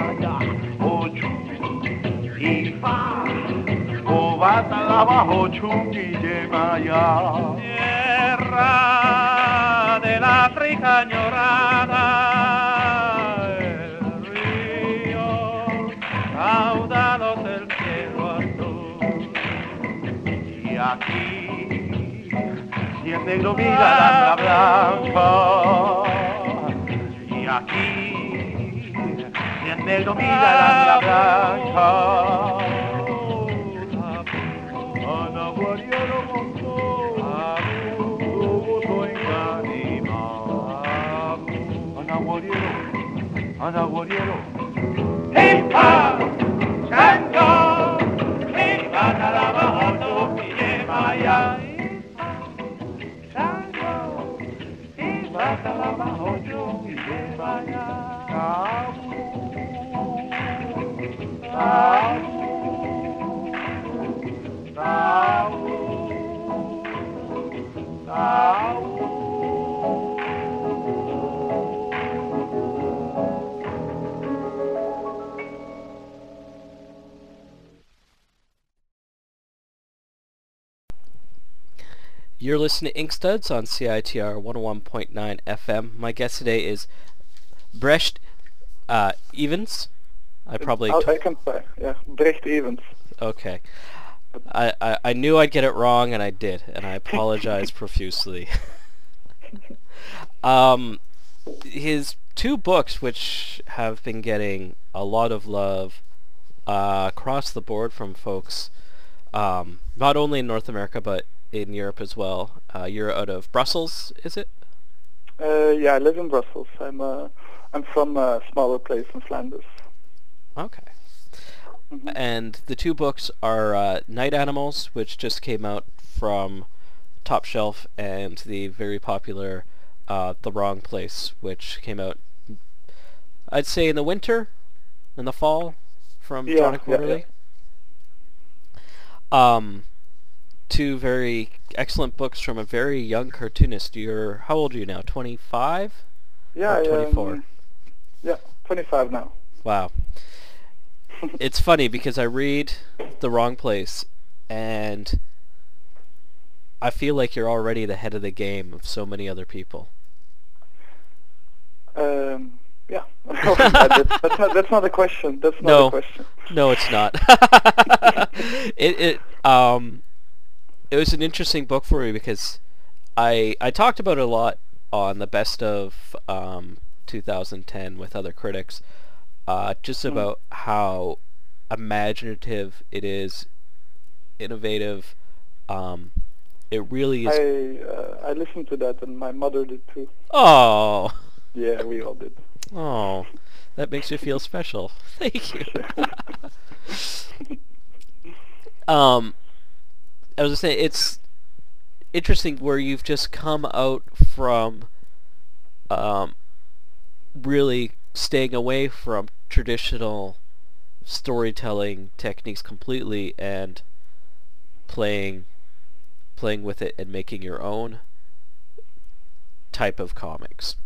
playa, ocho y fa, cobata abajo, chuqui maya. Tierra de la África llorada, el río, caudados el cielo azul. Y aquí, si el negro mira la blanca, 내일도 미달한 나가 Ana guerrero, hip-hop, chango, hip-hop, narabajato, pide maya, hip-hop, chango, hip-hop, narabajato, pide maya, You're listening to Inkstuds on CITR 101.9 FM. My guest today is Brecht uh, Evens. I probably I, t- I can say, yeah, Brecht Evens. okay. I, I I knew I'd get it wrong, and I did, and I apologize profusely. um, his two books, which have been getting a lot of love uh, across the board from folks, um, not only in North America but in Europe as well. Uh, you're out of Brussels, is it? Uh, yeah, I live in Brussels. I'm uh, I'm from a smaller place in Flanders. Okay. Mhm. And the two books are uh, Night Animals, which just came out from Top Shelf, and the very popular uh, The Wrong Place, which came out, I'd say, in the winter, in the fall, from Yeah, Drawn and yeah, yeah. Quarterly. Um, two very excellent books from a very young cartoonist. You're how old are you now? Twenty five. Yeah, 24. Um, yeah, 25 now. Wow. It's funny because I read The Wrong Place and I feel like you're already the head of the game of so many other people. Um, yeah, that's, not that's not a question. That's not No. a question. No, it's not. it it um it was an interesting book for me because I I talked about it a lot on the best of um 2010 with other critics uh just Hmm. about how imaginative it is innovative um it really is I uh, I listened to that, and my mother did too. oh Yeah, we all did. oh that makes you feel special thank you um I was gonna say it's interesting where you've just come out from um really staying away from traditional storytelling techniques completely and playing playing with it and making your own type of comics.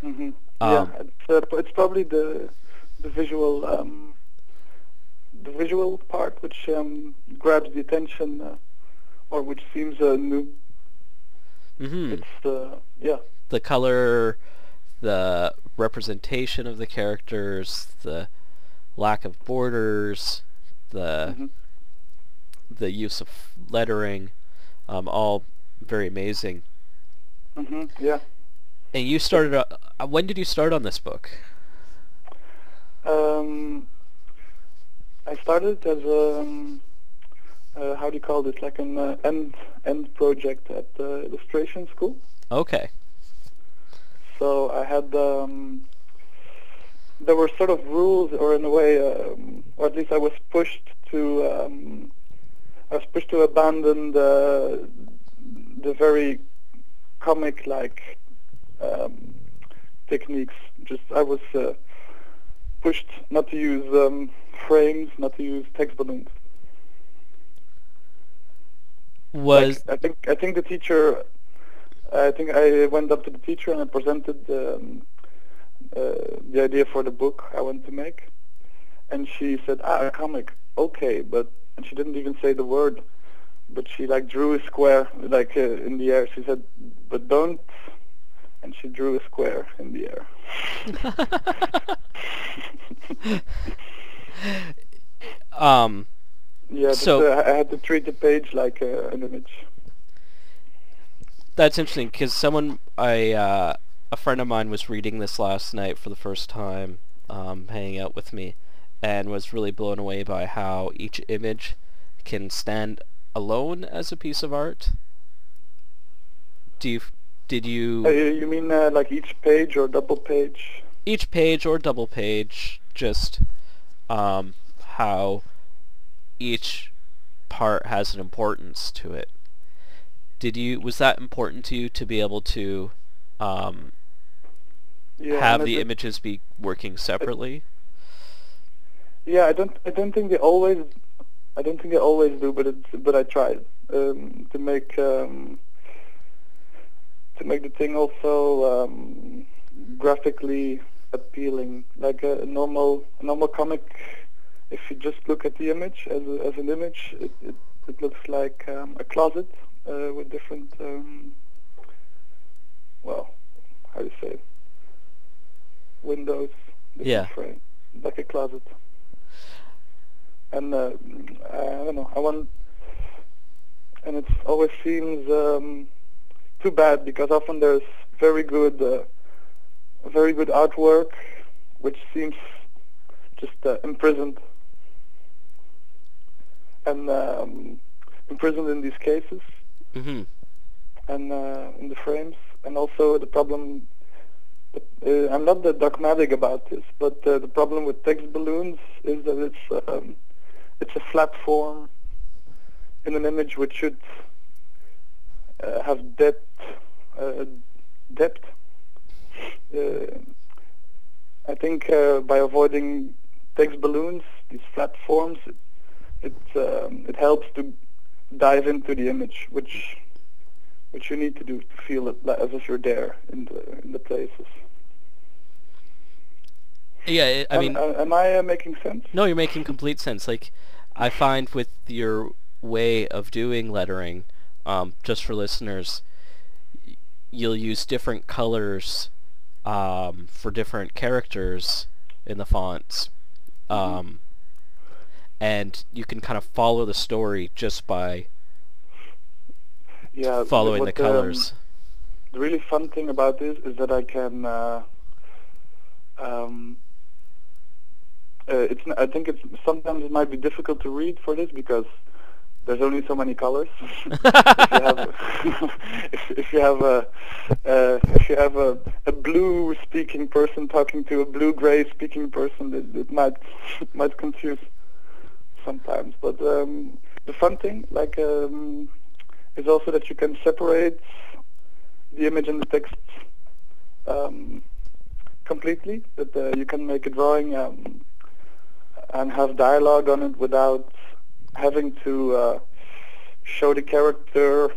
hmm Um, yeah, it's, uh, it's probably the the visual um, the visual part which um, grabs the attention, uh, or which seems uh, new. hmm It's uh, yeah, the color, the representation of the characters, the lack of borders, the mhm. the use of lettering, um, all very amazing. hmm yeah. And you started. Uh, uh, when did you start on this book? Um, I started as a um, uh, how do you call it? Like an uh, end end project at the illustration school. Okay. So I had um, there were sort of rules, or in a way, um, or at least I was pushed to um, I was pushed to abandon the the very comic-like um, techniques. Just I was uh, pushed not to use um, frames, not to use text balloons. Was Like, I think I think the teacher. I think I went up to the teacher and I presented um, uh, the idea for the book I want to make, and she said, "Ah, a comic, okay," but and she didn't even say the word, but she like drew a square like uh, in the air. She said, "But don't," and she drew a square in the air. um Yeah, but, So- uh, I had to treat the page like uh, an image. That's interesting because someone I uh, a friend of mine was reading this last night for the first time, um, hanging out with me, and was really blown away by how each image can stand alone as a piece of art. Do you did you Uh, you mean uh, like each page or double page? each page or double page just um, how each part has an importance to it did you was that important to you to be able to um, Yeah, have the images be working separately Yeah, I don't. I don't think they always. I don't think they always do, but it's. But I tried um, to make um, to make the thing also um, graphically appealing, like a normal a normal comic. If you just look at the image as a, as an image, it it, it looks like um, a closet uh, with different. Um, well, how do you say it? Windows. different Yeah. Frame, like a closet and uh, I don't know. I want, and it always seems um, too bad because often there's very good, uh, very good artwork, which seems just uh, imprisoned and um, imprisoned in these cases mm-hmm. and uh, in the frames, and also the problem. Uh, I'm not that dogmatic about this, but uh, the problem with text balloons is that it's um, it's a flat form in an image which should uh, have depth. Uh, depth. Uh, I think by avoiding text balloons, these flat forms, it it, um, it helps to dive into the image, which which you need to do to feel it as if you're there in the in the places. yeah it, i Am- mean am, am I uh, making sense? no you're making complete sense like i find with your way of doing lettering um, just for listeners you'll use different colors um, for different characters in the fonts um, and you can kind of follow the story just by Yeah. following the um, colors the really fun thing about this is that I can. Uh, um, uh, it's. I think it's sometimes it might be difficult to read for this because there's only so many colors. if you have, if, if you have a, uh, if you have a, a blue speaking person talking to a blue gray speaking person, it, it might might confuse sometimes. But um, the fun thing, like, um, is also that you can separate the image and the text um, completely. That uh, you can make a drawing um, and have dialogue on it without having to uh, show the character,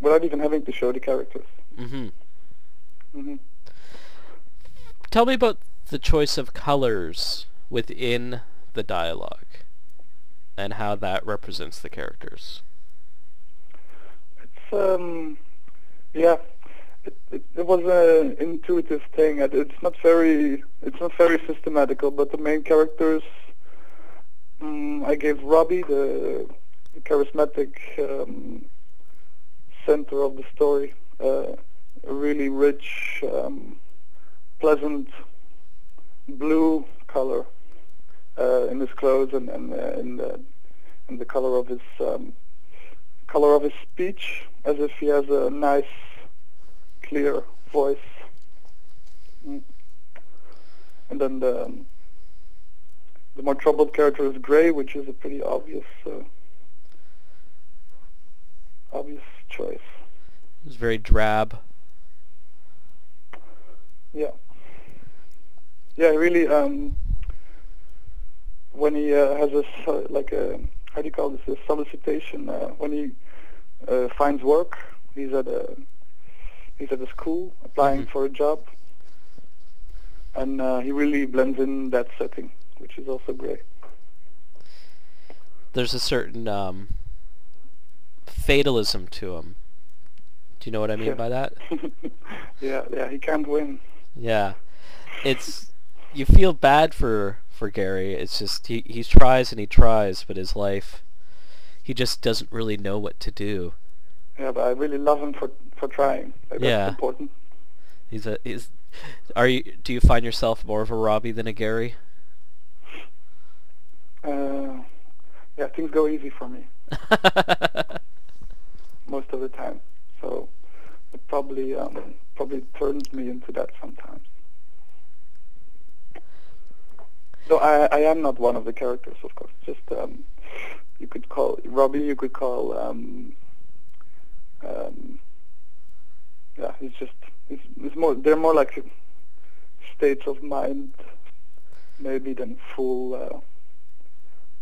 without even having to show the characters. hmm hmm tell me about the choice of colors within the dialogue and how that represents the characters It's um, yeah. It, it, it was an intuitive thing. It, it's not very it's not very systematical, but the main characters. Um, I gave Robbie the, the charismatic um, center of the story, uh, a really rich, um, pleasant blue color uh, in his clothes and, and uh, in the in the color of his um, color of his speech, as if he has a nice, clear voice. Mm. And then the um, the more troubled character is Gray, which is a pretty obvious uh, obvious choice. It's very drab. Yeah. Yeah, really. Um, when he uh, has a like a how do you call this a solicitation uh, when he uh, finds work, he's at a he's at a school applying Mhm. for a job, and uh, he really blends in that setting, which is also great. There's a certain um, fatalism to him. Do you know what I mean Yeah. by that? yeah, yeah, he can't win. Yeah. It's you feel bad for for Gary. It's just he he tries and he tries, but his life he just doesn't really know what to do. Yeah, but I really love him for for trying. Like, That's Yeah. important. He's a he's are you do you find yourself more of a Robbie than a Gary? Uh, yeah, things go easy for me most of the time. So it probably um, probably turns me into that sometimes. Though I I am not one of the characters, of course. Just um, you could call Robbie. You could call um, um, yeah. It's just it's, it's more. They're more like states of mind, maybe than full. Uh,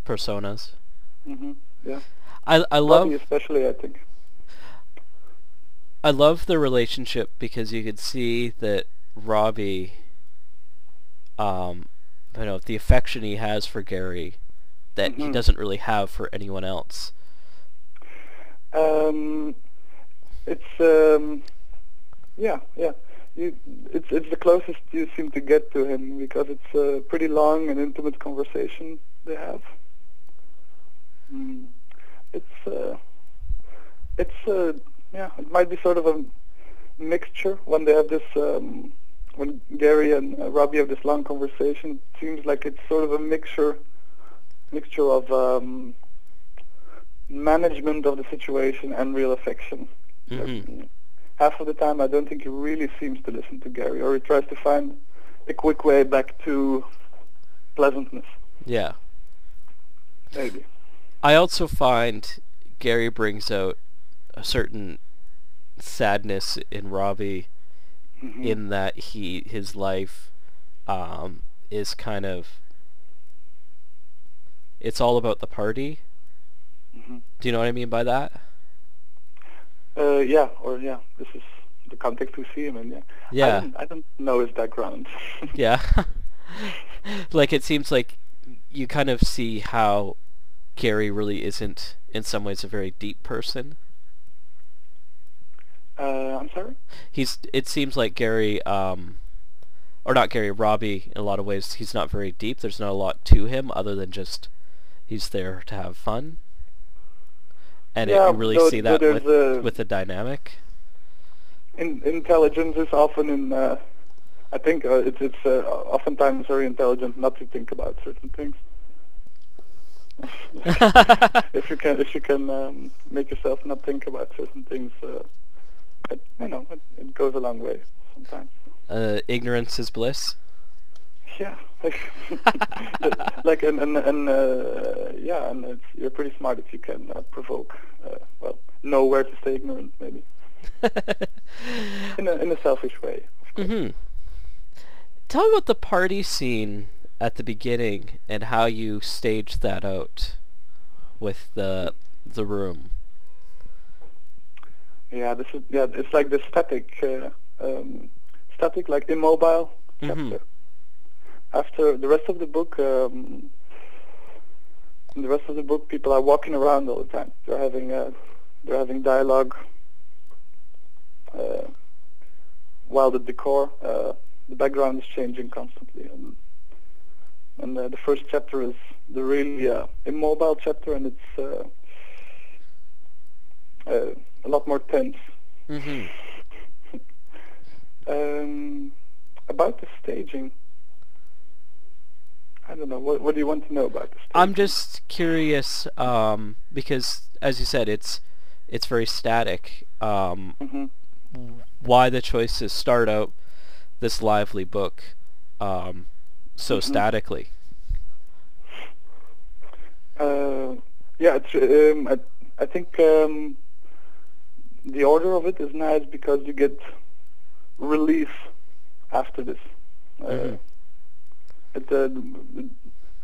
Personas. hmm yeah. I I love Robbie especially, I think. I love the relationship because you could see that Robbie, um, you know, the affection he has for Gary, that he Mhm. doesn't really have for anyone else. Um, it's um, yeah, yeah. You, it's it's the closest you seem to get to him because it's a pretty long and intimate conversation they have. Mm. It's uh, it's uh, yeah. It might be sort of a mixture when they have this um, when Gary and uh, Robbie have this long conversation. It seems like it's sort of a mixture mixture of um, management of the situation and real affection. hmm Like, half of the time, I don't think he really seems to listen to Gary, or he tries to find a quick way back to pleasantness. Yeah. Maybe. I also find Gary brings out a certain sadness in Robbie Mhm. in that he his life um, is kind of it's all about the party. Mhm. Do you know what I mean by that? Uh, yeah, or yeah, this is the context we see him in. Yeah. I don't, I don't know his background. Yeah. like it seems like you kind of see how Gary really isn't in some ways a very deep person. Uh, I'm sorry. He's it seems like Gary um or not Gary, Robbie in a lot of ways he's not very deep. There's not a lot to him other than just he's there to have fun. And it, you really though- see that with a- with the dynamic. In, intelligence is often in. Uh, I think uh, it's it's uh, oftentimes very intelligent not to think about certain things. if you can if you can um, make yourself not think about certain things, uh, it, you know, it, it goes a long way sometimes. uh, ignorance is bliss. Yeah, like like and and, and uh, yeah, and it's, you're pretty smart if you can uh, provoke. Uh, well, know where to stay ignorant, maybe in a in a selfish way. Of course. hmm Tell me about the party scene at the beginning and how you staged that out with the the room. Yeah, this is yeah. It's like the static, uh, um, static like immobile Mhm. chapter. After the rest of the book, um, in the rest of the book, people are walking around all the time. They're having uh, they're having dialogue, uh, while the decor, uh, the background is changing constantly. And and uh, the first chapter is the really immobile chapter, and it's uh, uh, a lot more tense. hmm Um, about the staging, I don't know. What, what do you want to know about the staging? I'm just curious um, because, as you said, it's it's very static. Um, hmm why the choice to start out this lively book um, so Mhm. statically? Uh, yeah, it's, um, I, I think um, the order of it is nice because you get relief after this. Uh, Mhm. it, uh,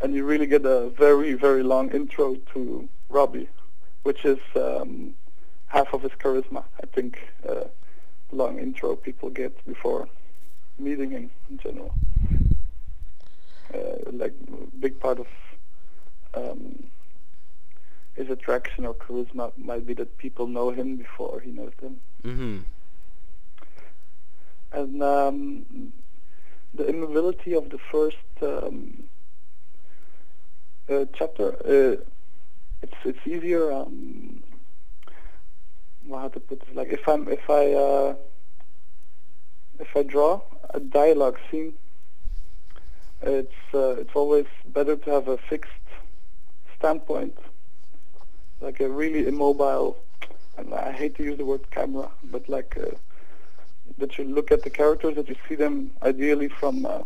and you really get a very, very long intro to Robbie, which is um, half of his charisma, I think. Uh, long intro people get before meeting him in general. Uh, like big part of um, his attraction or charisma might be that people know him before he knows them. Mm-hmm. And um, the immobility of the first um, uh, chapter, uh, it's it's easier. Um, well, how to put this? Like if I'm if I uh, if I draw a dialogue scene, it's uh, it's always better to have a fixed standpoint, like a really immobile. And I hate to use the word camera, but like. Uh, that you look at the characters, that you see them ideally from uh,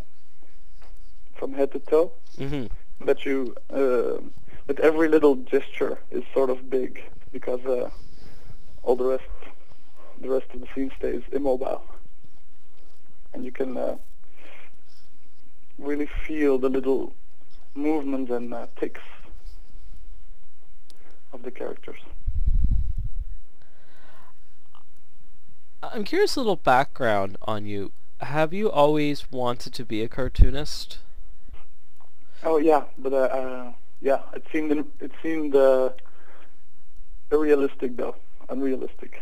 from head to toe. Mm-hmm. That you, uh, that every little gesture is sort of big because uh, all the rest, the rest of the scene stays immobile, and you can uh, really feel the little movements and uh, ticks of the characters. I'm curious a little background on you. Have you always wanted to be a cartoonist? Oh yeah, but uh, uh, yeah, it seemed it seemed uh, unrealistic though, unrealistic.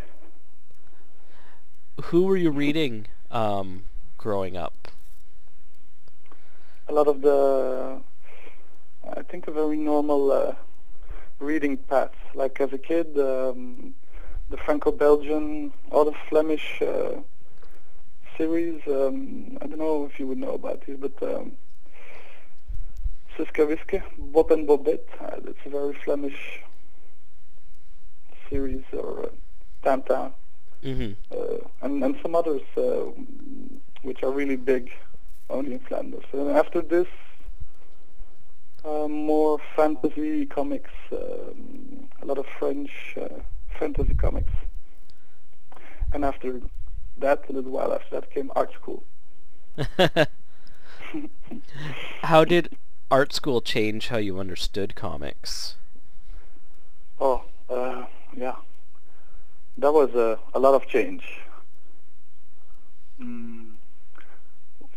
Who were you reading um, growing up? A lot of the, I think, a very normal uh, reading path. Like as a kid, um, the Franco-Belgian or the Flemish uh, series. Um, I don't know if you would know about these, but um, Suske Wiske, Bob and Bobette. Uh, it's a very Flemish series, or uh, Tam Tam, Mm-hmm. uh, and and some others uh, which are really big, only in Flanders. And after this, uh, more fantasy comics, um, a lot of French uh, fantasy comics. And after that, a little while after that, came art school. how did art school change how you understood comics? Oh, uh, yeah. That was a, a lot of change. Mm,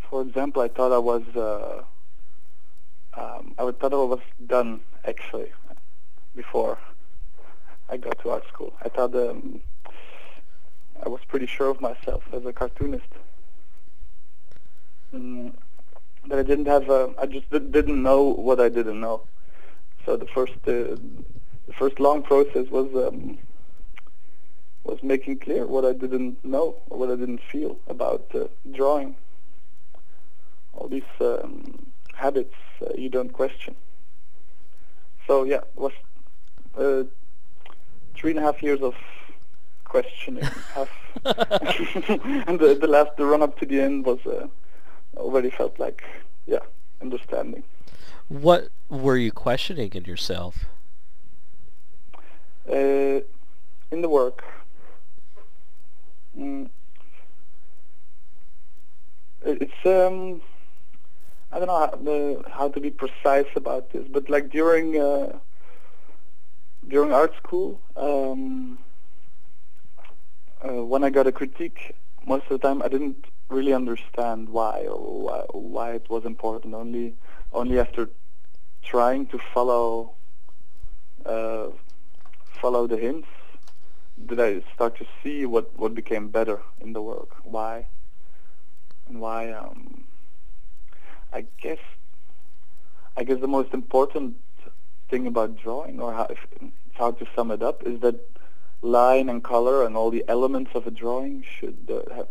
for example, I thought I was, uh, um, I would thought I was done actually before I got to art school. I thought um, I was pretty sure of myself as a cartoonist. Mm, that I didn't have, a, I just di- didn't know what I didn't know. So the first, uh, the first long process was um, was making clear what I didn't know or what I didn't feel about uh, drawing. All these um, habits uh, you don't question. So yeah, it was uh, three and a half years of questioning, half, and the, the last, the run up to the end was uh, already felt like yeah, understanding. What were you questioning in yourself? Uh, in the work. Mm. It's um, I don't know how, how to be precise about this, but like during uh, during art school, um, uh, when I got a critique, most of the time I didn't really understand why or why, why it was important. Only only after trying to follow uh, follow the hints did I start to see what what became better in the work. Why and why? Um, I guess I guess the most important thing about drawing, or how, it's to sum it up, is that line and color and all the elements of a drawing should uh, have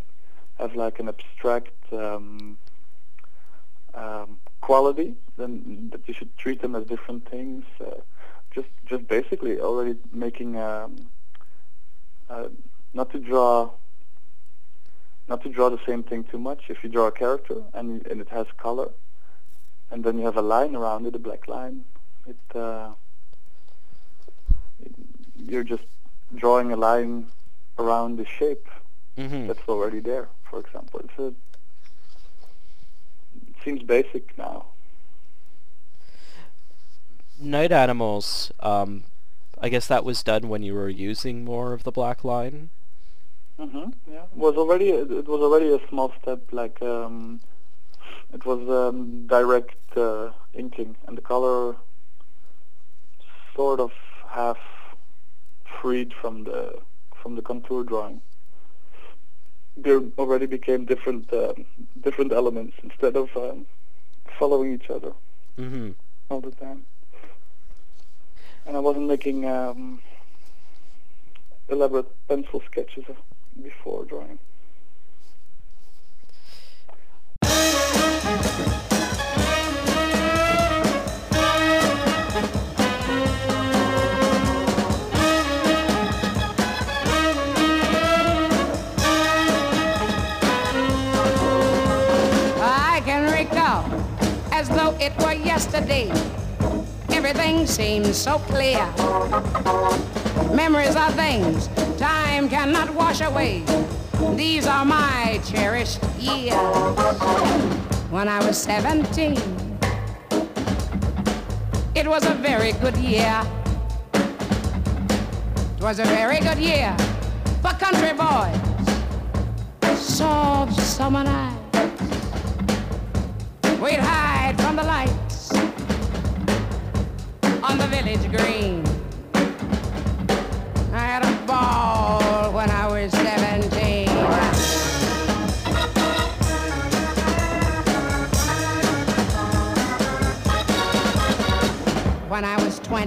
have like an abstract um, um, quality. Then that you should treat them as different things. Uh, just just basically already making um, uh, not to draw not to draw the same thing too much. If you draw a character and and it has color, and then you have a line around it, a black line, it, uh, it you're just drawing a line around the shape hmm that's already there. For example, it's a it seems basic now. Night Animals, um, I guess that was done when you were using more of the black line. Hmm Yeah, it was already it was already a small step. Like um, it was um, direct uh, inking, and the color sort of half freed from the from the contour drawing. There already became different um different elements instead of um, following each other hmm all the time. And I wasn't making um, elaborate pencil sketches before drawing. As though it were yesterday. Everything seems so clear. Memories are things time cannot wash away. These are my cherished years. When I was 17, it was a very good year. It was a very good year for country boys. Soft summer nights. We'd hide from the lights on the village green.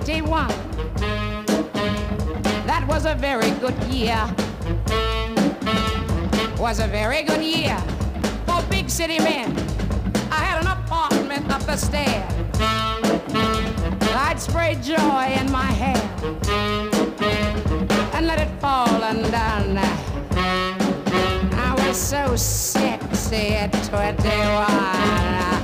81. That was a very good year. Was a very good year for big city men. I had an apartment up the stair. I'd spray joy in my hair and let it fall undone. I was so sexy at 21.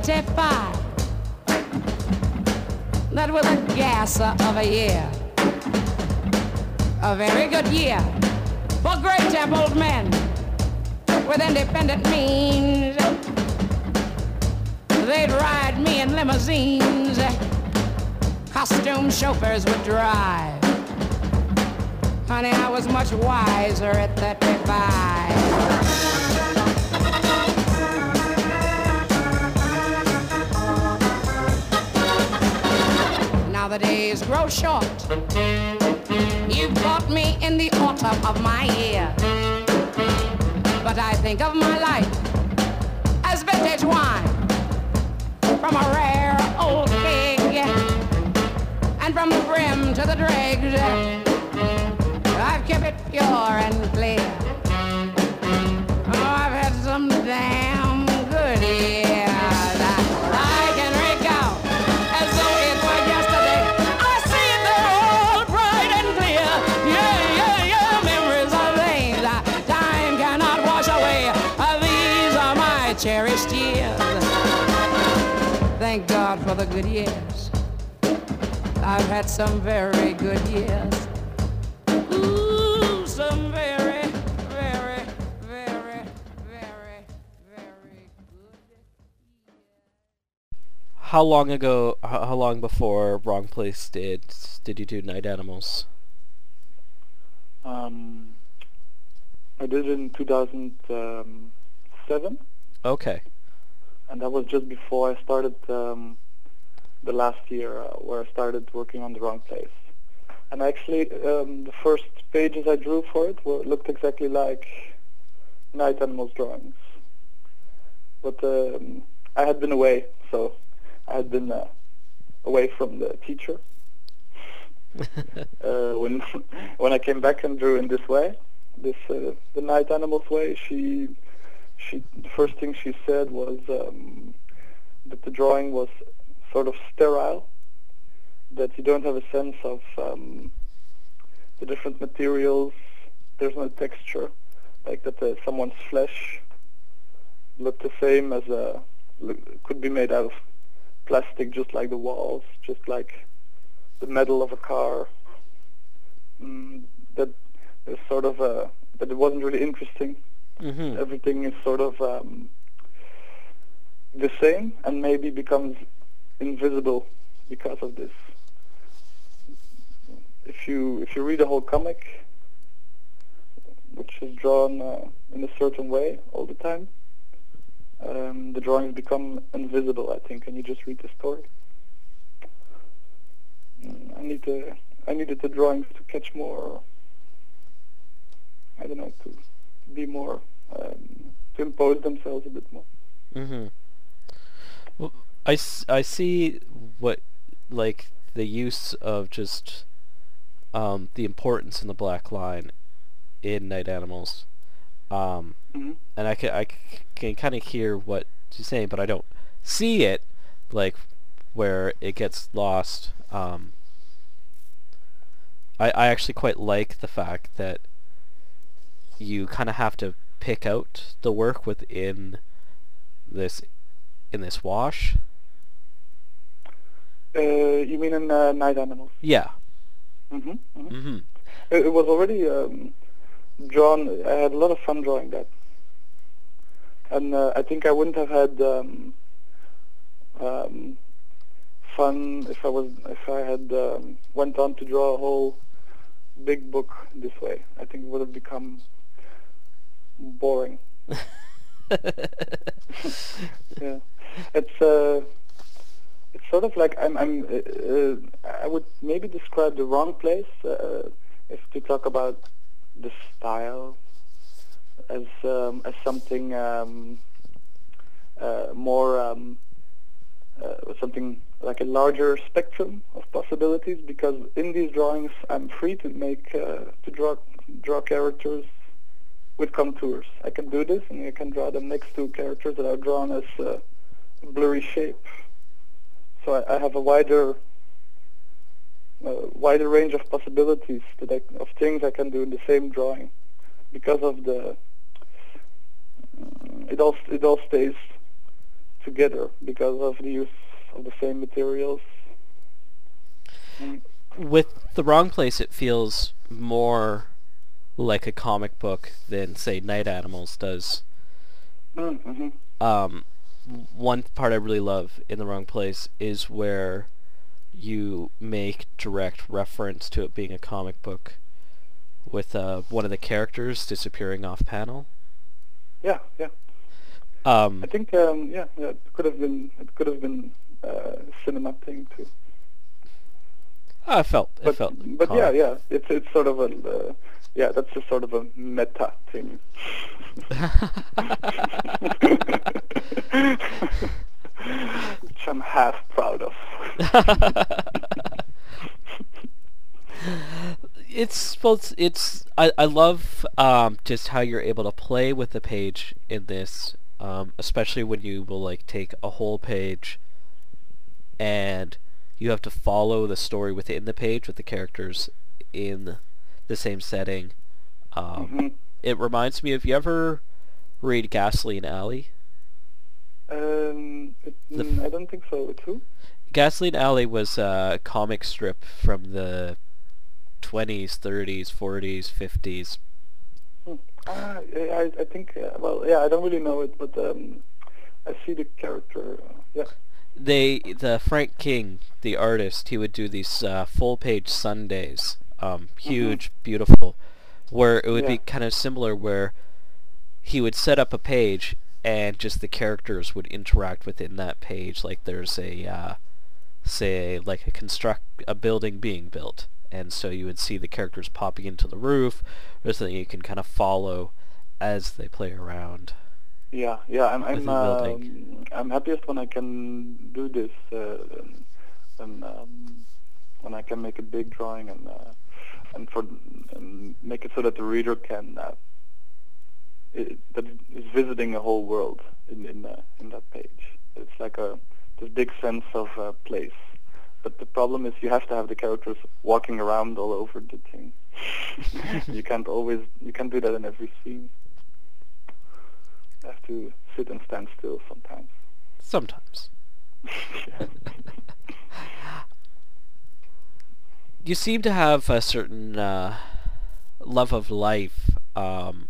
Was 35. That was a gasser of a year. A very good year for great templed men with independent means. They'd ride me in limousines. Costume chauffeurs would drive. Honey, I was much wiser at 35. The days grow short. You caught me in the autumn of my year. But I think of my life as vintage wine from a rare old keg. And from the brim to the dregs, I've kept it pure and clear. Good years. I've had some very good years. Ooh, some very, very, very, very, very good How long ago? How, how long before Wrong Place did did you do Night Animals? Um, I did it in 2007, Okay. and that was just before I started um, the last year uh, where I started working on the wrong place. And actually, um, the first pages I drew for it were, looked exactly like Night Animals drawings. But um, I had been away, so I had been uh, away from the teacher. uh, when when I came back and drew in this way, this uh, the night animals way, she she the first thing she said was um, that the drawing was sort of sterile, that you don't have a sense of um, the different materials. There's no texture, like that uh, someone's flesh looked the same as a could be made out of plastic, just like the walls, just like the metal of a car. Mm, that is sort of a that it wasn't really interesting. Mm-hmm. Everything is sort of um, the same, and maybe becomes invisible because of this. If you if you read a whole comic, which is drawn uh, in a certain way all the time, um, the drawings become invisible. I think, and you just read the story. Mm, I need the I needed the drawings to catch more. I don't know to be more um, to impose themselves a bit more. Mm-hmm. Well, I, I see what like the use of just um, the importance in the black line in Night Animals, um, hmm and I can I can kind of hear what you're saying, but I don't see it like where it gets lost. Um, I I actually quite like the fact that you kind of have to pick out the work within this in this wash. Uh, you mean in uh, Night Animals? Yeah. hmm hmm hmm It, it was already um, drawn. I had a lot of fun drawing that, and uh, I think I wouldn't have had um, um, fun if I was if I had um, went on to draw a whole big book this way. I think it would have become boring. Yeah, it's uh, it's sort of like I'm I'm uh, uh, I would maybe describe the wrong place uh, if to talk about the style as um, as something um, uh, more um, uh, something like a larger spectrum of possibilities because in these drawings I'm free to make uh, to draw draw characters with contours. I can do this and I can draw them next to characters that are drawn as uh, blurry shape. So I, I have a wider uh, wider range of possibilities that I, of things I can do in the same drawing because of the uh, it all it all stays together because of the use of the same materials. Mm. With the wrong place, it feels more like a comic book than say Night Animals does. Mm-hmm. Um, one part I really love in the wrong place is where you make direct reference to it being a comic book with uh, one of the characters disappearing off panel. Yeah, yeah. Um, I think um, yeah, yeah, it could have been it could have been uh, cinema thing too. I felt it But felt. but yeah, yeah, it's it's sort of a uh, yeah, that's a sort of a meta thing. Which I'm half proud of. it's well, it's, it's I, I love um, just how you're able to play with the page in this, um, especially when you will like take a whole page and you have to follow the story within the page with the characters in the same setting. Um, Mhm. It reminds me of you ever read Gasoline Alley? Um, it, mm, f- I don't think so too. Gasoline Alley was a comic strip from the 20s, 30s, 40s, 50s. Ah, yeah, I, I think uh, well, yeah, I don't really know it, but um, I see the character. Uh, yeah. They, the Frank King, the artist, he would do these uh, full page Sundays, um, huge, beautiful, where it would be kind of similar where he would set up a page and just the characters would interact within that page. Like there's a, uh, say, like a construct, a building being built. And so you would see the characters popping into the roof, or something you can kind of follow as they play around. Yeah, yeah, I'm I'm um, I'm happiest when I can do this, uh, and, and um, when I can make a big drawing and uh, and for and make it so that the reader can uh, it, that is visiting a whole world in in uh, in that page. It's like a this big sense of uh, place but the problem is you have to have the characters walking around all over the thing. you can't always you can't do that in every scene. You have to sit and stand still sometimes. Sometimes. You seem to have a certain uh, love of life, um,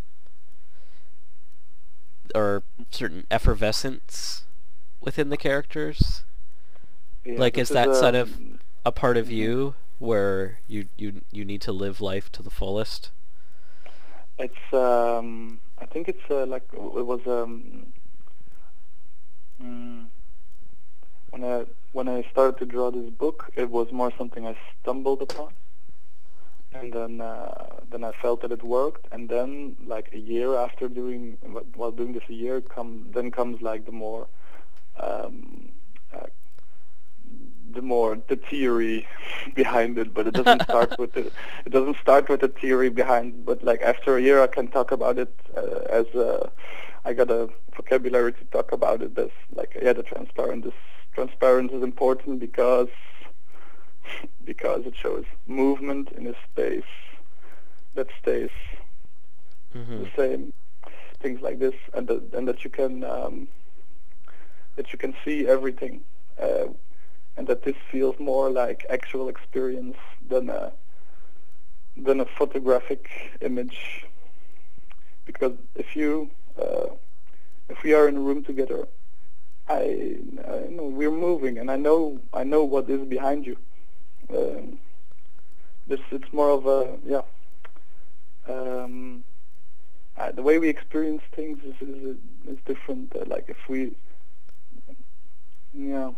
or certain effervescence within the characters. Yeah, Like, is that sort of um, A part of you where you you you need to live life to the fullest. It's um I think it's uh, like it was um mm, when I when I started to draw this book it was more something I stumbled upon and then uh, then I felt that it worked and then like a year after doing while doing this a year come then comes like the more um uh, the more the theory behind it, but it doesn't start with the it doesn't start with the theory behind. But like after a year, I can talk about it uh, as uh, I got a vocabulary to talk about it. As like yeah, the transparent is transparent is important because because it shows movement in a space that stays hmm the same. Things like this, and that and that you can um, that you can see everything. Uh, and that this feels more like actual experience than a than a photographic image. Because if you uh, if we are in a room together, I, I know we're moving, and I know I know what is behind you. Um, this it's more of a yeah. Um, uh, the way we experience things is is, is different. Uh, like if we yeah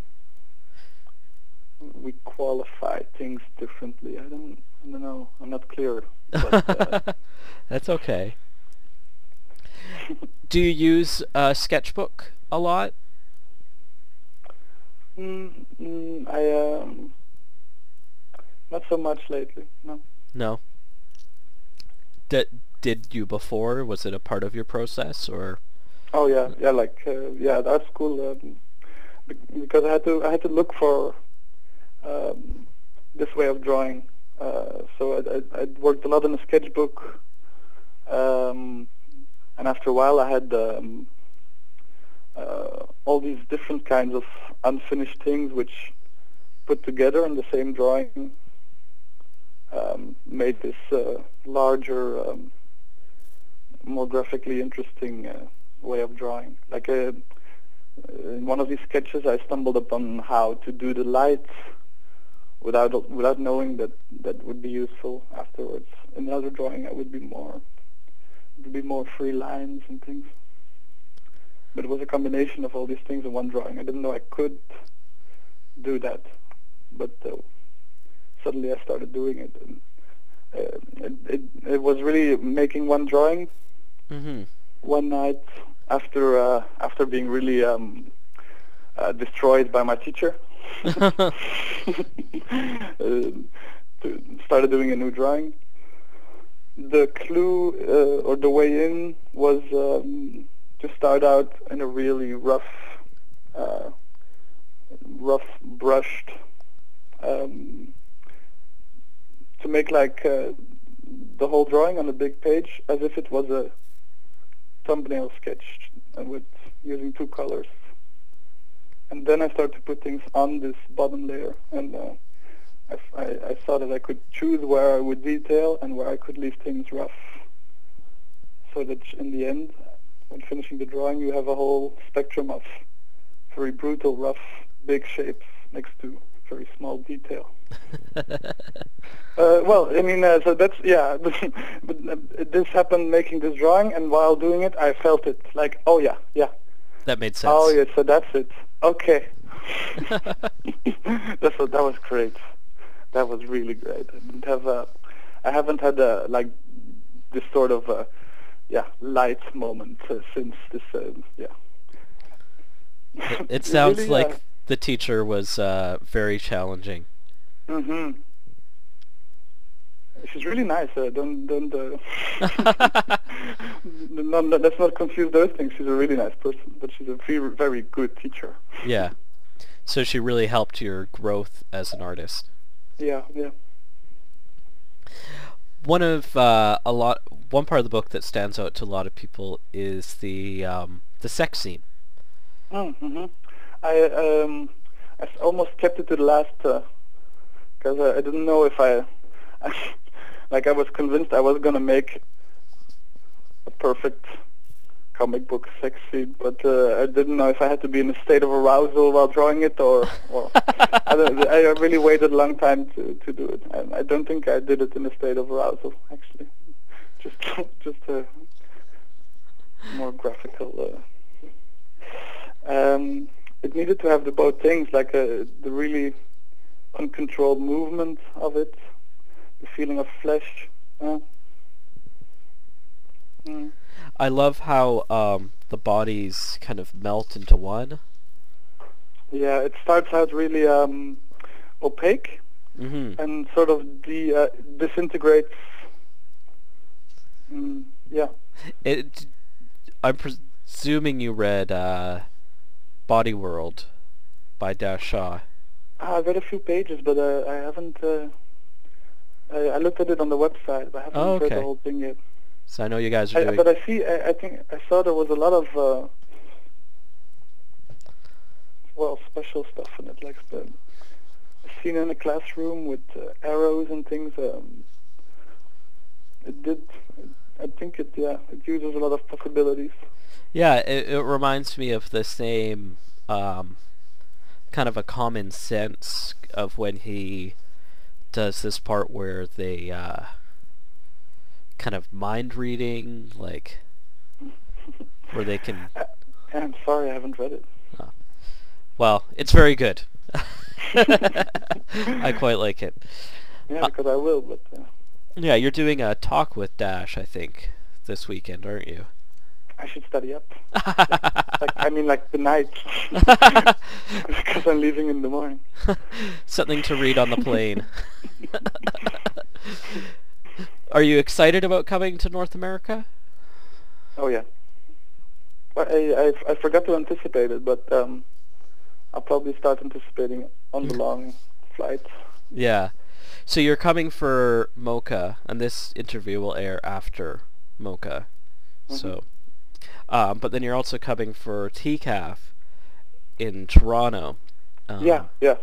we qualify things differently. I don't, I don't know. I'm not clear. But, uh, That's okay. Do you use a Sketchbook a lot? Mm, mm, I um, not so much lately. No. No. Did did you before? Was it a part of your process or? Oh yeah, yeah. Like uh, yeah, at art school, um, because I had to, I had to look for um, this way of drawing. Uh, so I, I, I worked a lot in a sketchbook, um, and after a while, I had um, uh, all these different kinds of unfinished things, which put together in the same drawing um, made this uh, larger, um, more graphically interesting uh, way of drawing. Like uh, in one of these sketches, I stumbled upon how to do the lights without without knowing that that would be useful afterwards. In another drawing, I would be more it would be more free lines and things. But it was a combination of all these things in one drawing. I didn't know I could do that, but uh, suddenly I started doing it, and uh, it, it it was really making one drawing Mm-hmm. one night after uh, after being really um, uh, destroyed by my teacher. uh, to- started doing a new drawing. The clue uh, or the way in was um, to start out in a really rough, uh, rough brushed, um, to make like uh, the whole drawing on a big page as if it was a thumbnail sketch with using two colors. And then I started to put things on this bottom layer, and uh, I, f- I- I saw that I could choose where I would detail and where I could leave things rough. So that in the end, when finishing the drawing, you have a whole spectrum of very brutal, rough, big shapes next to very small detail. Uh, well, I mean, uh, so that's yeah. but uh, this happened making this drawing, and while doing it, I felt it. Like, oh yeah, yeah. that made sense. Oh yeah. So that's it. Okay. that's what, that was great. That was really great. I didn't have a, I haven't had a like this sort of uh, yeah light moment uh, since this uh, yeah. It, it sounds really, like uh, the teacher was uh, very challenging. Mhm. She's really nice. Uh, don't don't. Uh, no, no, let's not confuse those things. She's a really nice person, but she's a very very good teacher. Yeah. So she really helped your growth as an artist. Yeah, yeah. One of uh, a lot, one part of the book that stands out to a lot of people is the um, the sex scene. Mm-hmm. I um, I almost kept it to the last because I, I didn't know if I, like I was convinced I was gonna make a perfect comic book sex scene, but uh, I didn't know if I had to be in a state of arousal while drawing it or. or I, don't, I really waited a long time to to do it, and I don't think I did it in a state of arousal actually. Just just a more graphical. Uh, um, it needed to have the both things, like uh, the really uncontrolled movement of it, the feeling of flesh. Uh, mm. I love how um, the bodies kind of melt into one. Yeah, it starts out really um, opaque hmm and sort of de- uh, disintegrates. Mm, yeah. It. I'm presuming you read uh, Body World by Dash Shaw. Ah, I read a few pages, but uh, I haven't. Uh, I, I looked at it on the website, but I haven't Oh, read the whole thing yet. So I know you guys are I, doing. but I see. I, I think I saw there was a lot of uh, well special stuff in it, like the scene in a classroom with uh, arrows and things. Um, it did. I think it. Yeah, it uses a lot of possibilities. Yeah, it, it reminds me of the same um, kind of a common sense of when he does this part where they uh, kind of mind reading, like where they can. I'm sorry, I haven't read it. Well, it's very good. I quite like it. Yeah, Uh, because I will, but uh, Yeah, you're doing a talk with Dash, I think, this weekend, aren't you? I should study up. Like I mean, like tonight, because I'm leaving in the morning. Something to read on the plane. Are you excited about coming to North America? Oh yeah. Well, I, I I forgot to anticipate it, but um, I'll probably start anticipating on the long flight. Yeah. So you're coming for MoCCA, and this interview will air after MoCCA. So, um, but then you're also coming for TCAF in Toronto. Um, yeah, yeah.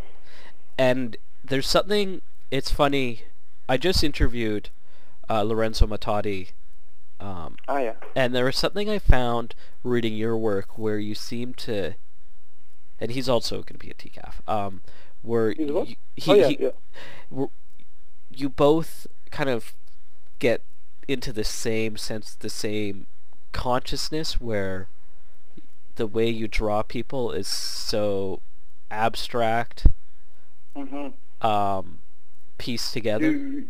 And there's something. It's funny. I just interviewed uh, Lorenzo Mattotti, um, Ah, yeah. and there was something I found reading your work where you seem to, and he's also going to be at TCAF. Um, where you, he, oh yeah, he- yeah. you both kind of get into the same sense, the same consciousness where the way you draw people is so abstract, Mm-hmm. um, pieced together. You,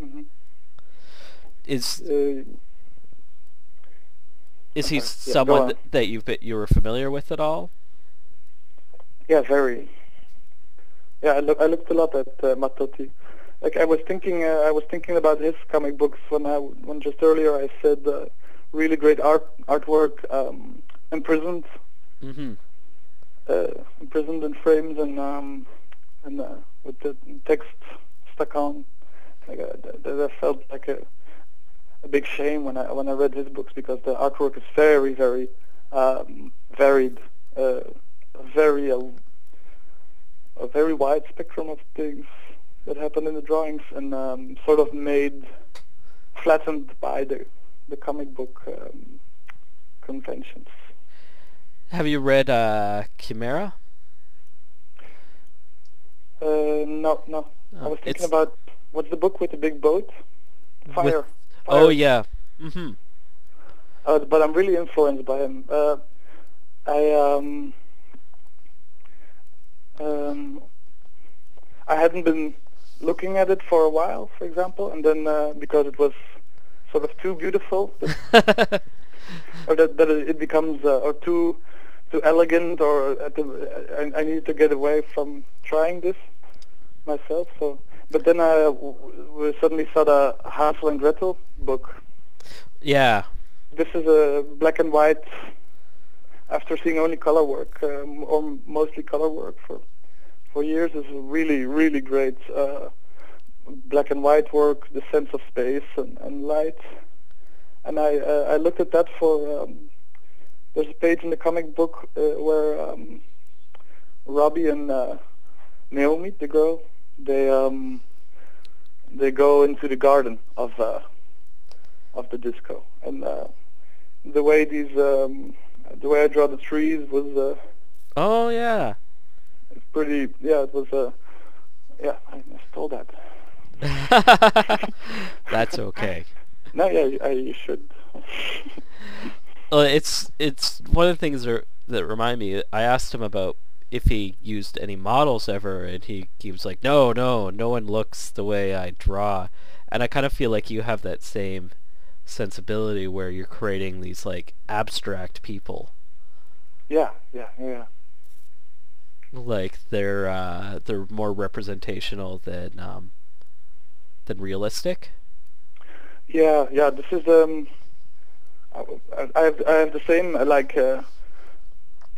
hmm Is uh, is he. Yeah, someone on. that, that you've been, you were familiar with at all? yeah, very. Yeah, I, look, I looked a lot at uh, Mattotti. Like I was thinking, uh, I was thinking about his comic books when I when just earlier I said uh, really great art artwork, um, imprisoned, Mm-hmm. uh, imprisoned in frames and um, and uh, with the text stuck on. Like uh, that, that felt like a a big shame when I when I read his books because the artwork is very very um, varied, uh, very uh, a very wide spectrum of things that happen in the drawings and um, sort of made flattened by the the comic book um, conventions. Have you read uh, Chimera? Uh, no, no. I Oh, was thinking about what's the book with the big boat? Fire. Oh yeah. Mm-hmm. Uh, but I'm really influenced by him. Uh, I um, um, I hadn't been looking at it for a while, for example, and then uh, because it was sort of too beautiful, or that, that it becomes uh, or too too elegant, or at the, I, I needed to get away from trying this myself. So, but then I w- w- suddenly saw the Hansel and Gretel book, yeah. this is a black and white after seeing only color work um, or mostly color work for for years, is really really great. Uh, black and white work, the sense of space and, and light. And I uh, I looked at that for um, there's a page in the comic book uh, where um, Robbie and uh, Naomi, the girl, they um, they go into the garden of uh, of the disco, and uh, the way these um, the way I draw the trees was uh, Oh yeah. It's pretty. Yeah, it was. Uh, yeah, I stole that. That's okay. No, yeah, I, I should. Well, it's it's one of the things that, that remind me. I asked him about if he used any models ever, and he he was like, no, no, no one looks the way I draw, and I kind of feel like you have that same sensibility where you're creating these like abstract people, Yeah, yeah, yeah. like they're uh, they're more representational than um, than realistic. Yeah, yeah. This is um. I, I have I have the same like uh,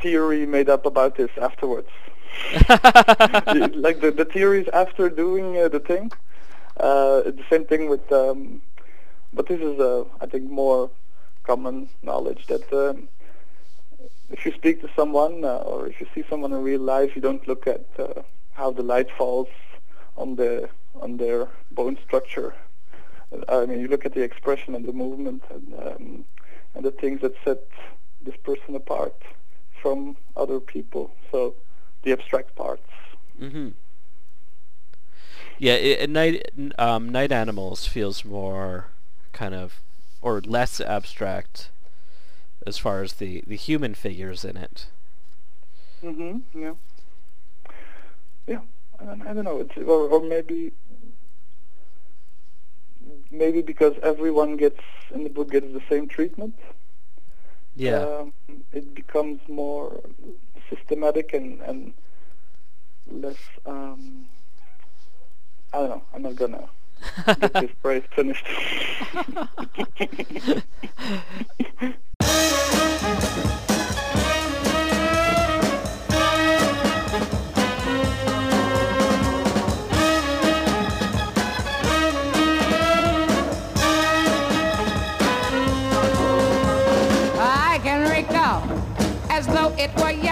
theory made up about this afterwards. Like the the theories after doing uh, the thing. Uh, the same thing with. Um, but this is uh, I think more common knowledge that um, if you speak to someone uh, or if you see someone in real life, you don't look at uh, how the light falls on the on their bone structure. I mean, you look at the expression and the movement and um, and the things that set this person apart from other people. So the abstract parts. hmm Yeah, i i- night um, night animals feels more kind of or less abstract as far as the the human figures in it. hmm Yeah. Yeah. I don't, I don't know. It's or, or maybe maybe because everyone gets in the book gets the same treatment. Yeah. Um, it becomes more systematic and and less. Um, I don't know. I'm not gonna get this phrase finished.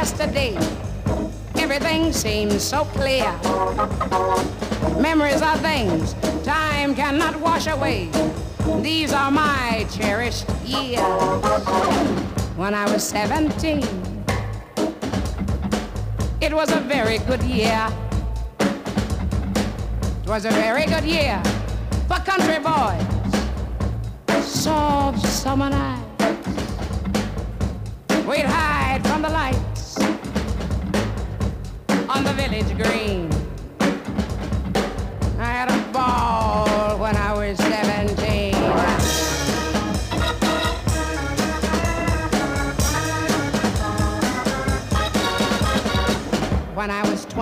yesterday. Everything seems so clear. Memories are things time cannot wash away. These are my cherished years. When I was 17, it was a very good year. It was a very good year for country boys. Soft summer night. We'd hide from the lights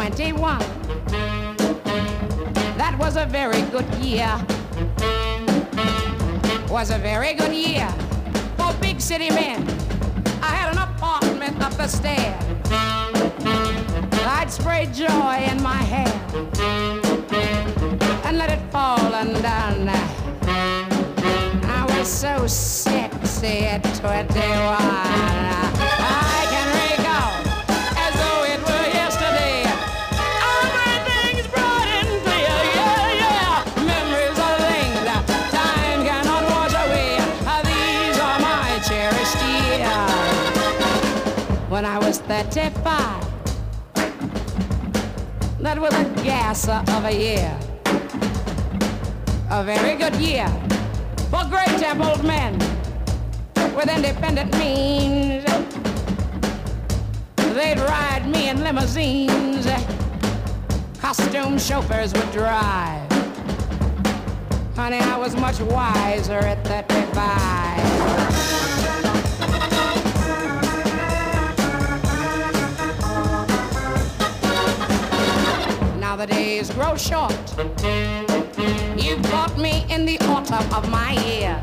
21, that was a very good year. Was a very good year for big city men. I had an apartment up the stair. I'd spray joy in my hair and let it fall undone. I was so sexy at 21. I was 35. That was a gasser of a year. A very good year for great templed men with independent means. They'd ride me in limousines. Costume chauffeurs would drive. Honey, I was much wiser at 35. Now the days grow short. You caught me in the autumn of my year.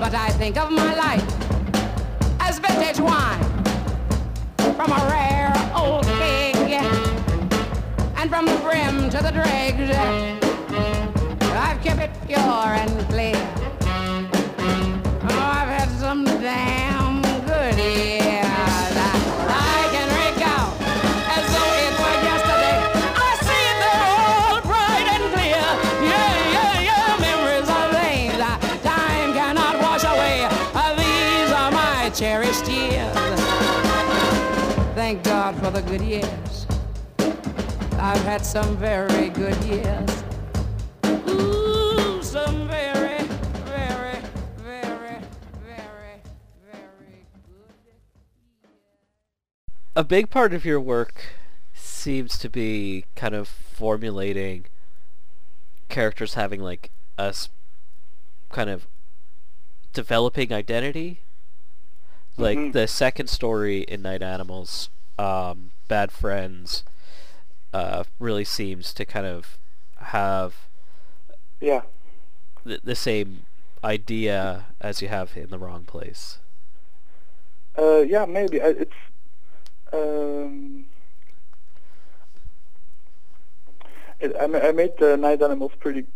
But I think of my life as vintage wine from a rare old keg, and from the brim to the dregs, I've kept it pure and clear. I've had some very good years. Ooh, some very, very, very, very, very good. a big part of your work seems to be kind of formulating characters having like a s- kind of developing identity. Like Mhm. the second story in Night Animals, um, Bad Friends, uh, really seems to kind of have Yeah. the, the same idea as you have in the wrong place. Uh, yeah, maybe. I, it's um, it, I, I made the night animals pretty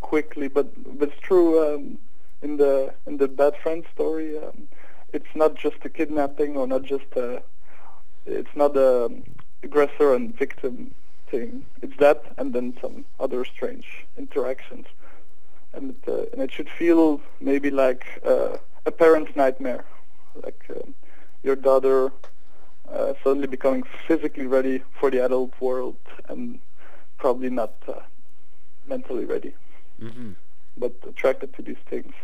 quickly, but, but it's true. Um, in the in the bad friend story, um, it's not just a kidnapping or not just a. It's not a aggressor and victim thing. It's that, and then some other strange interactions, and it, uh, and it should feel maybe like uh, a parent's nightmare, like. Um, your daughter uh, suddenly becoming physically ready for the adult world and probably not uh, mentally ready, hmm but attracted to these things.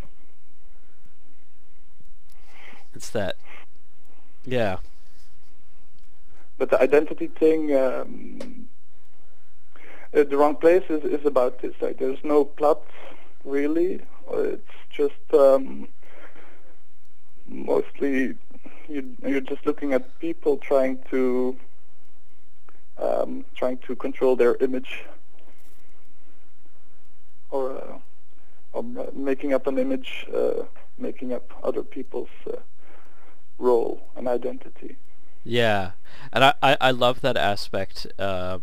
It's that. Yeah. But the identity thing, um, uh, the wrong place is, is about this. Like, there's no plot really. It's just um, mostly you, you're just looking at people trying to um, trying to control their image or uh, or making up an image, uh, making up other people's uh, role and identity. Yeah, and I, I, I love that aspect, uh,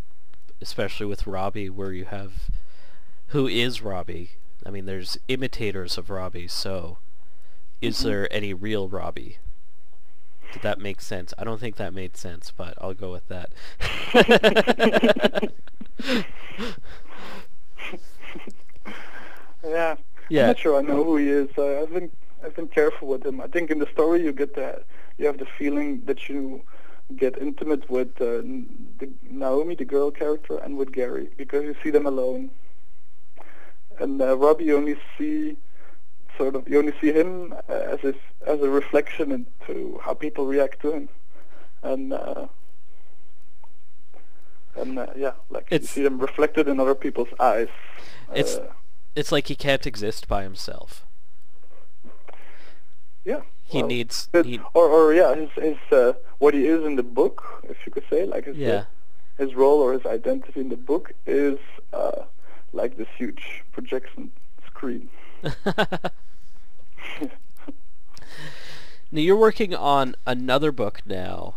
especially with Robbie, where you have who is Robbie. I mean, there's imitators of Robbie, so is Mhm. there any real Robbie? Did that make sense? I don't think that made sense, but I'll go with that. Yeah. Yeah. I'm not sure I know who he is. Uh, I've been I've been careful with him. I think in the story you get that you have the feeling that you get intimate with uh, the Naomi, the girl character, and with Gary because you see them alone. And uh, Robbie, you only see sort of you only see him uh, as if as a reflection into how people react to him, and uh, and uh, yeah, like It's- you see him reflected in other people's eyes. It's- Uh, it's like he can't exist by himself. yeah. He well, needs he, or, or yeah, his, his uh, what he is in the book, if you could say, like his yeah. his role or his identity in the book is uh, like this huge projection screen. Now you're working on another book now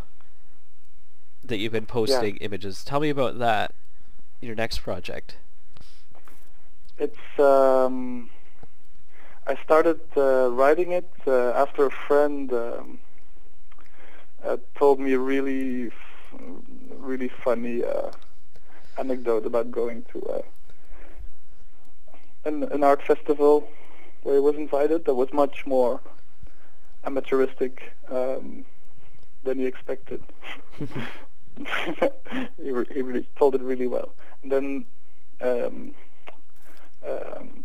that you've been posting images. Tell me about that. Your next project. It's um, I started uh, writing it uh, after a friend um, uh, told me a really, really funny uh, anecdote about going to uh, an, an art festival where he was invited that was much more amateuristic um, than he expected. he, re- he really told it really well. And then um, um,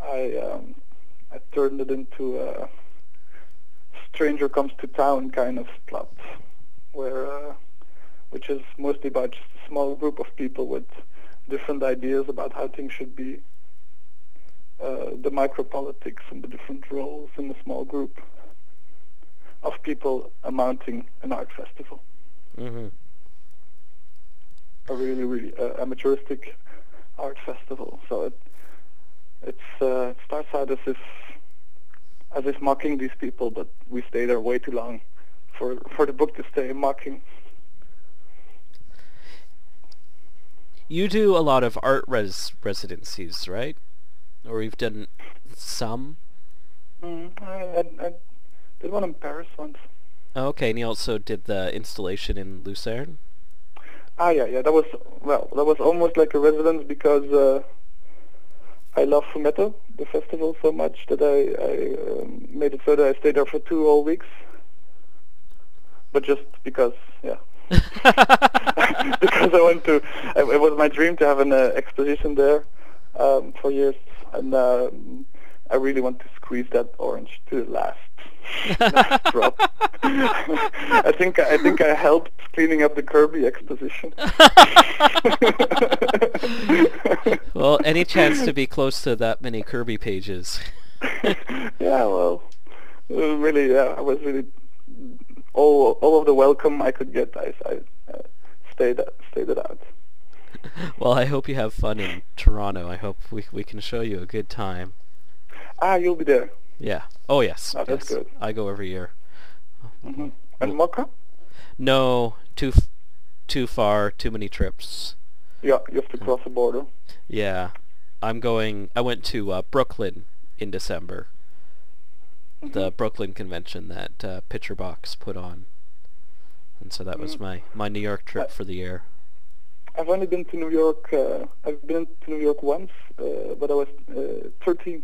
I um, I turned it into a stranger comes to town kind of plot, where uh, which is mostly about just a small group of people with different ideas about how things should be. Uh, the micropolitics and the different roles in the small group of people amounting an art festival. Mm-hmm. a really, really uh, amateuristic art festival. So it it's uh, it starts out as if as if mocking these people, but we stay there way too long for for the book to stay mocking. You do a lot of art res- residencies, right? Or you've done some? Mm, I, I, I did one in Paris once. Oh, okay, and you also did the installation in Lucerne? Ah, yeah, yeah. That was well, that was almost like a residence because uh, I love Fumetto, the festival, so much that I, I um, made it so that I stayed there for two whole weeks. But just because, yeah, because I went to. It, it was my dream to have an uh, exposition there um, for years, and um, I really want to squeeze that orange to the last, drop. I think I think I helped cleaning up the Kirby exposition. well, any chance to be close to that many Kirby pages? yeah, well, really, yeah, I was really all all of the welcome I could get. I, I uh, stayed stayed it out. well, I hope you have fun in Toronto. I hope we we can show you a good time. Ah, you'll be there. Yeah. Oh yes. Oh, that's yes. good. I go every year. hmm And MoCCA? No, too f- too far, too many trips. Yeah, you have to cross the border. Yeah. I'm going I went to uh, Brooklyn in December. The Brooklyn convention that uh, Picture Box put on. And so that was Mm. my my New York trip for the year. I've only been to New York. Uh, I've been to New York once, uh, but I was uh, 13.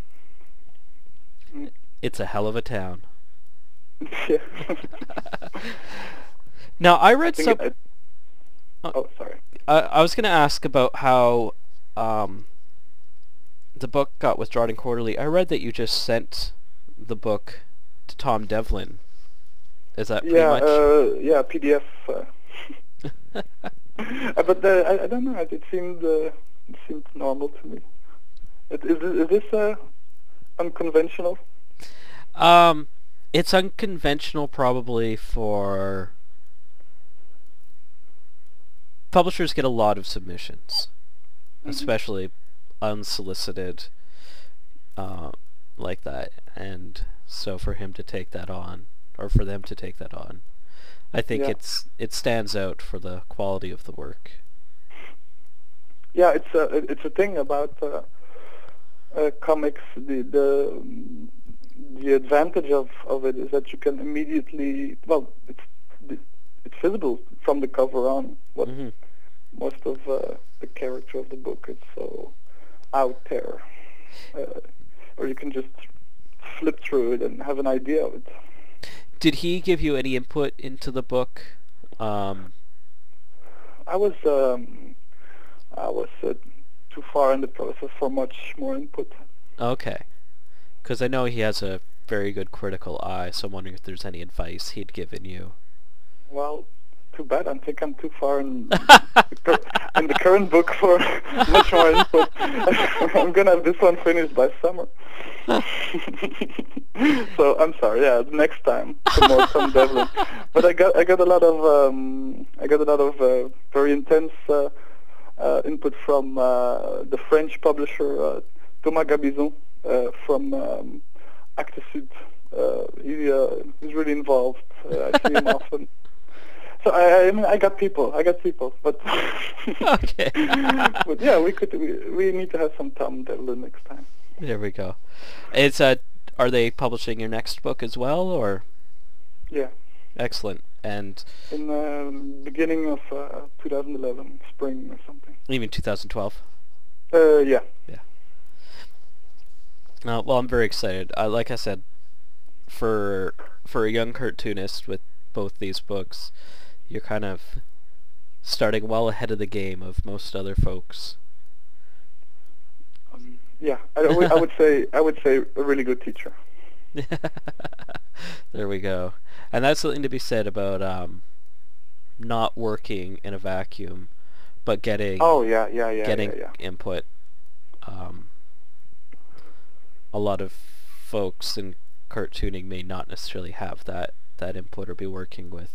It's a hell of a town. yeah. Now, I I read think some it- I- oh, sorry. I, I was going to ask about how um, the book got with Drawn and Quarterly. I read that you just sent the book to Tom Devlin. Is that pretty Yeah, much? uh, yeah, PDF. Uh, uh, but uh, I, I don't know. It, seemed uh, it seemed normal to me. It, is, is this uh, unconventional? Um, it's unconventional probably for publishers get a lot of submissions, Mhm. especially unsolicited, uh, like that, and so for him to take that on, or for them to take that on, I think Yeah. it's it stands out for the quality of the work. Yeah, it's a it's a thing about uh, uh, comics. The the the advantage of, of it is that you can immediately well, it's it's visible from the cover on what hmm most of uh, the character of the book is so out there, uh, or you can just flip through it and have an idea of it. Did he give you any input into the book? Um, I was um, I was uh, too far in the process for much more input. Okay. Because I know he has a very good critical eye, so I'm wondering if there's any advice he'd given you. Well, too bad. I think I'm too far in, the, in the current book for much more input. I'm gonna have this one finished by summer. so I'm sorry. Yeah, next time some more Tom Devlin. But I got I got a lot of um, I got a lot of uh, very intense uh, input from uh, the French publisher uh, Thomas Gabison uh, from um, Actes Sud. Uh, he uh, is really involved. Uh, I see him often. So I, I mean, I got people. I got people, but Okay. but yeah, we could. We, we need to have some time Tom Devlin next time. There we go. It's uh, are they publishing your next book as well, or Yeah, excellent? And in the beginning of uh, 2011, spring or something. even 2012. Uh, yeah. Uh, well, I'm very excited. Uh, like I said, for for a young cartoonist with both these books, you're kind of starting well ahead of the game of most other folks. Um, yeah, I, would- I would say I would say a really good teacher. there we go. And that's something to be said about um, not working in a vacuum, but getting Oh yeah, yeah, yeah, getting yeah, yeah. input. Um, a lot of folks in cartooning may not necessarily have that that input or be working with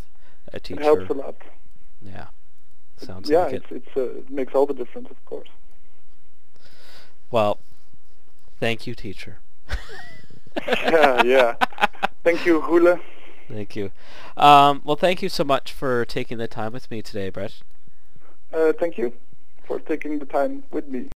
a teacher. It helps a lot. Yeah, sounds yeah, like it. Yeah, it's it's uh, it makes all the difference, of course. Well, thank you, teacher. yeah, yeah. Thank you, Hula. Thank you. Um, well, thank you so much for taking the time with me today, Brett. Uh, thank you for taking the time with me.